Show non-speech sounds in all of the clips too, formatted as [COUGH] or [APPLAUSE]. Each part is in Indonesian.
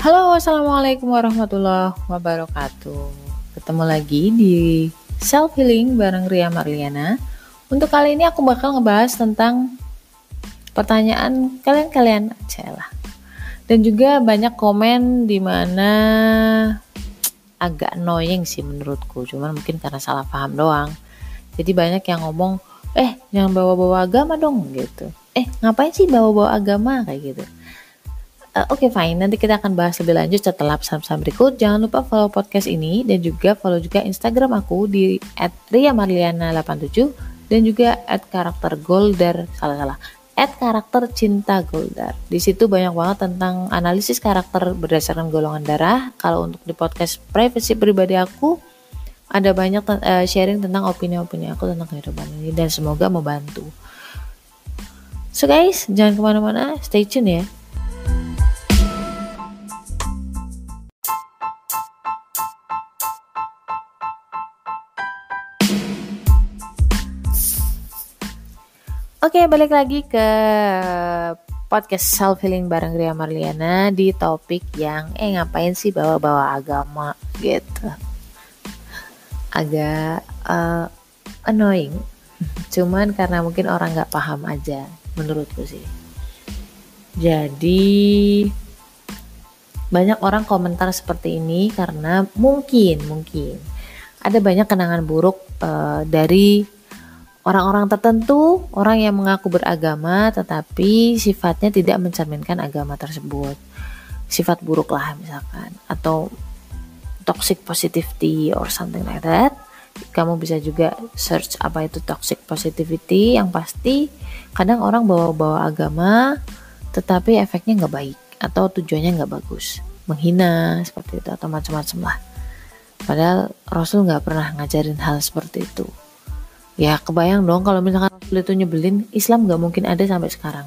Halo, assalamualaikum warahmatullahi wabarakatuh. Ketemu lagi di self healing bareng Ria Marliana. Untuk kali ini aku bakal ngebahas tentang pertanyaan kalian-kalian aja lah. Dan juga banyak komen di mana agak annoying sih menurutku, cuman mungkin karena salah paham doang. Jadi banyak yang ngomong, eh jangan bawa-bawa agama dong gitu. Eh ngapain sih bawa-bawa agama kayak gitu Uh, Oke okay, fine, nanti kita akan bahas lebih lanjut setelah pesan-pesan berikut. Jangan lupa follow podcast ini dan juga follow juga Instagram aku di @riamarliana87 dan juga @karaktergolder salah-salah karakter cinta Goldar. Di situ banyak banget tentang analisis karakter berdasarkan golongan darah. Kalau untuk di podcast privacy pribadi aku ada banyak uh, sharing tentang opini-opini aku tentang kehidupan ini dan semoga membantu. So guys, jangan ke mana-mana, stay tune ya. Oke, balik lagi ke podcast self healing bareng Ria Marliana di topik yang eh ngapain sih bawa-bawa agama gitu. Agak uh, annoying. Cuman karena mungkin orang nggak paham aja menurutku sih. Jadi banyak orang komentar seperti ini karena mungkin mungkin ada banyak kenangan buruk uh, dari orang-orang tertentu, orang yang mengaku beragama tetapi sifatnya tidak mencerminkan agama tersebut. Sifat buruk lah misalkan atau toxic positivity or something like that. Kamu bisa juga search apa itu toxic positivity yang pasti kadang orang bawa-bawa agama tetapi efeknya nggak baik atau tujuannya nggak bagus menghina seperti itu atau macam-macam lah padahal Rasul nggak pernah ngajarin hal seperti itu ya kebayang dong kalau misalkan Rasul itu nyebelin Islam gak mungkin ada sampai sekarang.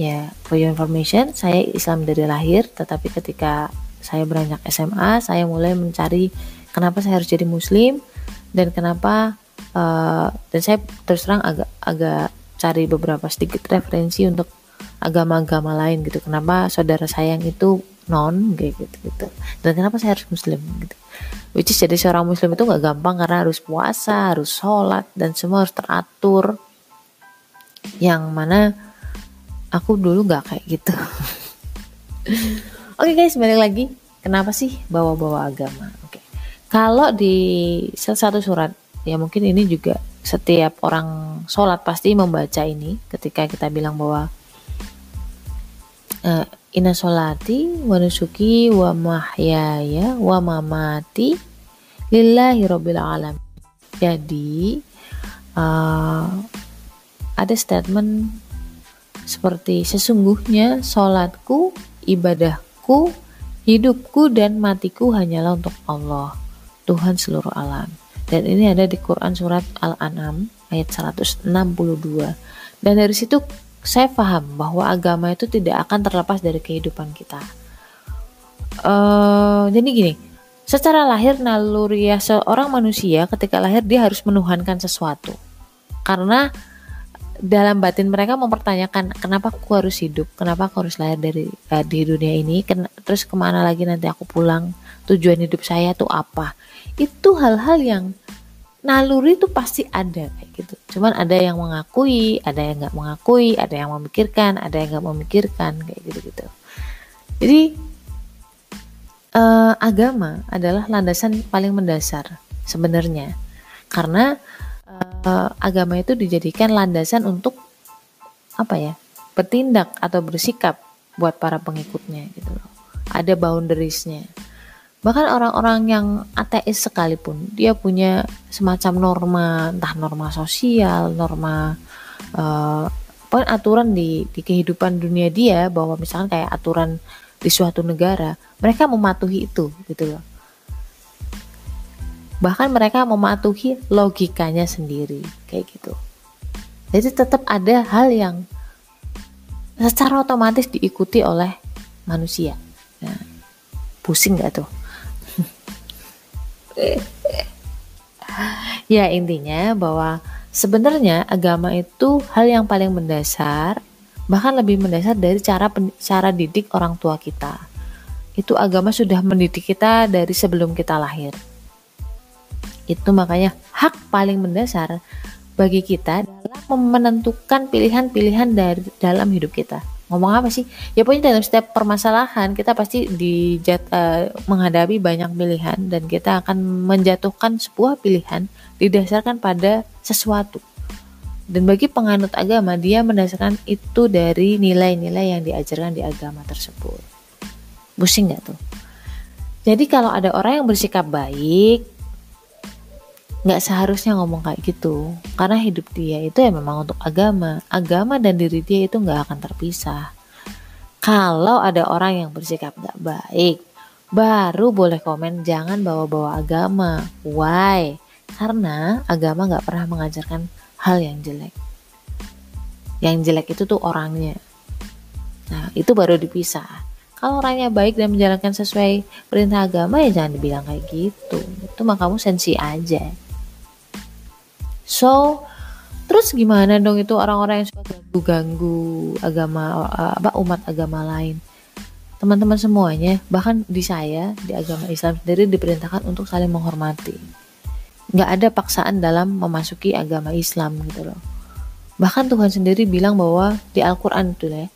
Ya for your information saya Islam dari lahir tetapi ketika saya beranjak SMA saya mulai mencari kenapa saya harus jadi muslim dan kenapa uh, dan saya terus terang agak agak cari beberapa sedikit referensi untuk agama-agama lain gitu. Kenapa saudara sayang itu non kayak gitu gitu. Dan kenapa saya harus muslim gitu? Which is jadi seorang muslim itu nggak gampang karena harus puasa harus sholat dan semua harus teratur. Yang mana aku dulu nggak kayak gitu. [LAUGHS] Oke okay guys balik lagi. Kenapa sih bawa-bawa agama? Oke. Okay. kalau di salah satu surat ya mungkin ini juga setiap orang sholat pasti membaca ini ketika kita bilang bahwa uh, Inna solati wa nusuki wa mahyaya wa mamati lillahi rabbil alam. Jadi uh, ada statement seperti sesungguhnya solatku, ibadahku, hidupku dan matiku hanyalah untuk Allah, Tuhan seluruh alam. Dan ini ada di Quran surat Al-An'am ayat 162. Dan dari situ saya paham bahwa agama itu tidak akan terlepas dari kehidupan kita. Uh, jadi gini, secara lahir naluriah seorang manusia ketika lahir dia harus menuhankan sesuatu. Karena dalam batin mereka mempertanyakan kenapa aku harus hidup, kenapa aku harus lahir dari uh, di dunia ini, ken terus ke mana lagi nanti aku pulang, tujuan hidup saya tuh apa? Itu hal-hal yang naluri itu pasti ada kayak gitu. Cuman ada yang mengakui, ada yang nggak mengakui, ada yang memikirkan, ada yang nggak memikirkan kayak gitu-gitu. Jadi uh, agama adalah landasan paling mendasar sebenarnya, karena uh, agama itu dijadikan landasan untuk apa ya bertindak atau bersikap buat para pengikutnya gitu loh. Ada boundariesnya bahkan orang-orang yang ateis sekalipun dia punya semacam norma entah norma sosial norma uh, aturan di di kehidupan dunia dia bahwa misalkan kayak aturan di suatu negara mereka mematuhi itu gitu loh. Bahkan mereka mematuhi logikanya sendiri kayak gitu. Jadi tetap ada hal yang secara otomatis diikuti oleh manusia. Nah, pusing gak tuh ya intinya bahwa sebenarnya agama itu hal yang paling mendasar bahkan lebih mendasar dari cara cara didik orang tua kita Itu agama sudah mendidik kita dari sebelum kita lahir. Itu makanya hak paling mendasar bagi kita dalam menentukan pilihan-pilihan dari dalam hidup kita. Ngomong apa sih? Ya pokoknya dalam setiap permasalahan kita pasti dijat, uh, menghadapi banyak pilihan dan kita akan menjatuhkan sebuah pilihan didasarkan pada sesuatu. Dan bagi penganut agama, dia mendasarkan itu dari nilai-nilai yang diajarkan di agama tersebut. Pusing gak tuh? Jadi kalau ada orang yang bersikap baik, nggak seharusnya ngomong kayak gitu. Karena hidup dia itu ya memang untuk agama. Agama dan diri dia itu nggak akan terpisah. Kalau ada orang yang bersikap nggak baik, baru boleh komen jangan bawa-bawa agama. Why? Karena agama nggak pernah mengajarkan hal yang jelek. Yang jelek itu tuh orangnya. Nah, itu baru dipisah. Kalau orangnya baik dan menjalankan sesuai perintah agama ya jangan dibilang kayak gitu. Itu mah kamu sensi aja. So, terus gimana dong itu orang-orang yang suka ganggu-ganggu agama apa umat agama lain? Teman-teman semuanya, bahkan di saya di agama Islam sendiri diperintahkan untuk saling menghormati nggak ada paksaan dalam memasuki agama Islam gitu loh. Bahkan Tuhan sendiri bilang bahwa di Al-Quran itu ya,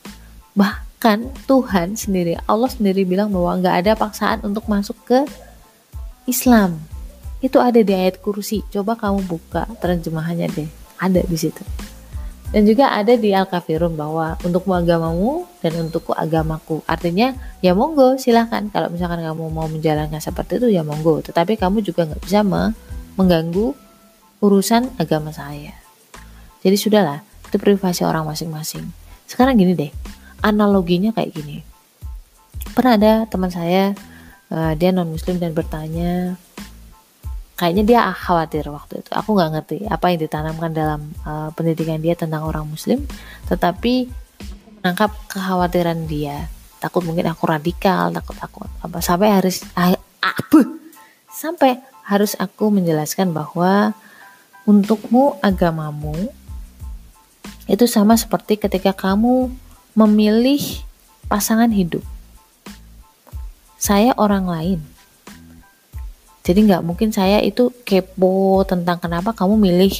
bahkan Tuhan sendiri, Allah sendiri bilang bahwa nggak ada paksaan untuk masuk ke Islam. Itu ada di ayat kursi. Coba kamu buka terjemahannya deh. Ada di situ. Dan juga ada di Al-Kafirun bahwa untukmu agamamu dan untukku agamaku. Artinya ya monggo silahkan. Kalau misalkan kamu mau menjalankan seperti itu ya monggo. Tetapi kamu juga nggak bisa mengganggu urusan agama saya. Jadi sudahlah, itu privasi orang masing-masing. Sekarang gini deh, analoginya kayak gini. Pernah ada teman saya, uh, dia non muslim dan bertanya, kayaknya dia khawatir waktu itu. Aku nggak ngerti apa yang ditanamkan dalam uh, pendidikan dia tentang orang muslim, tetapi menangkap kekhawatiran dia. Takut mungkin aku radikal, takut aku apa sampai harus ah, apa sampai harus aku menjelaskan bahwa untukmu agamamu itu sama seperti ketika kamu memilih pasangan hidup. Saya orang lain. Jadi nggak mungkin saya itu kepo tentang kenapa kamu milih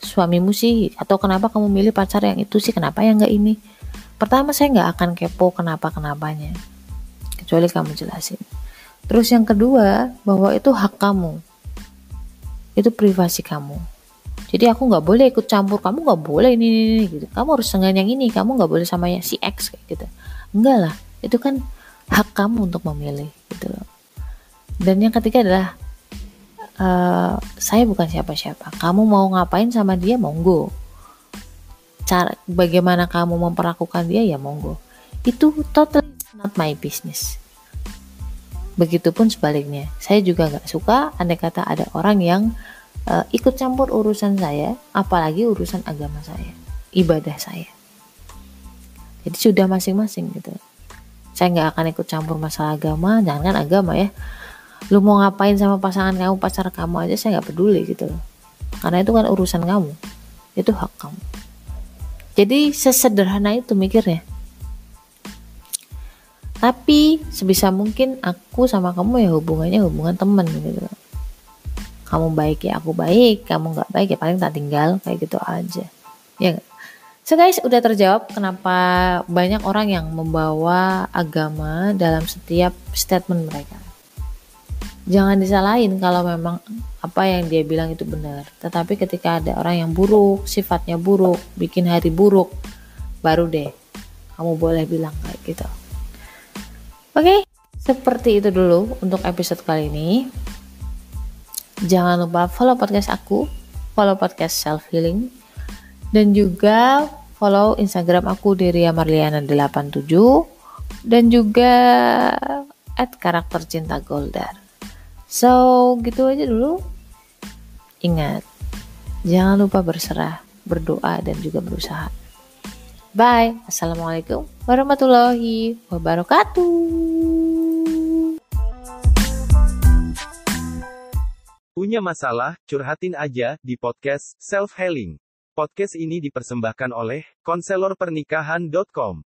suamimu sih atau kenapa kamu milih pacar yang itu sih kenapa yang nggak ini. Pertama saya nggak akan kepo kenapa kenapanya kecuali kamu jelasin. Terus yang kedua bahwa itu hak kamu. Itu privasi kamu. Jadi aku nggak boleh ikut campur kamu nggak boleh ini, ini, ini gitu. Kamu harus dengan yang ini kamu nggak boleh sama si X kayak gitu. Enggak lah itu kan hak kamu untuk memilih gitu loh. Dan yang ketiga adalah uh, saya bukan siapa-siapa kamu mau ngapain sama dia monggo cara bagaimana kamu memperlakukan dia ya monggo itu totally not my business Begitupun sebaliknya, saya juga nggak suka andai kata ada orang yang uh, ikut campur urusan saya, apalagi urusan agama saya, ibadah saya. Jadi sudah masing-masing gitu. Saya nggak akan ikut campur masalah agama, jangan kan agama ya. Lu mau ngapain sama pasangan kamu, pacar kamu aja saya nggak peduli gitu loh. Karena itu kan urusan kamu, itu hak kamu. Jadi sesederhana itu mikirnya tapi sebisa mungkin aku sama kamu ya hubungannya hubungan temen gitu kamu baik ya aku baik kamu nggak baik ya paling tak tinggal kayak gitu aja ya gak? So guys, udah terjawab kenapa banyak orang yang membawa agama dalam setiap statement mereka. Jangan disalahin kalau memang apa yang dia bilang itu benar. Tetapi ketika ada orang yang buruk, sifatnya buruk, bikin hari buruk, baru deh kamu boleh bilang kayak gitu. Oke, seperti itu dulu untuk episode kali ini. Jangan lupa follow podcast aku, follow podcast self healing, dan juga follow Instagram aku di Ria Marliana 87 dan juga at karakter cinta Goldar. So, gitu aja dulu. Ingat, jangan lupa berserah, berdoa, dan juga berusaha. Bye. Assalamualaikum warahmatullahi wabarakatuh. Punya masalah, curhatin aja di podcast Self Healing. Podcast ini dipersembahkan oleh konselorpernikahan.com.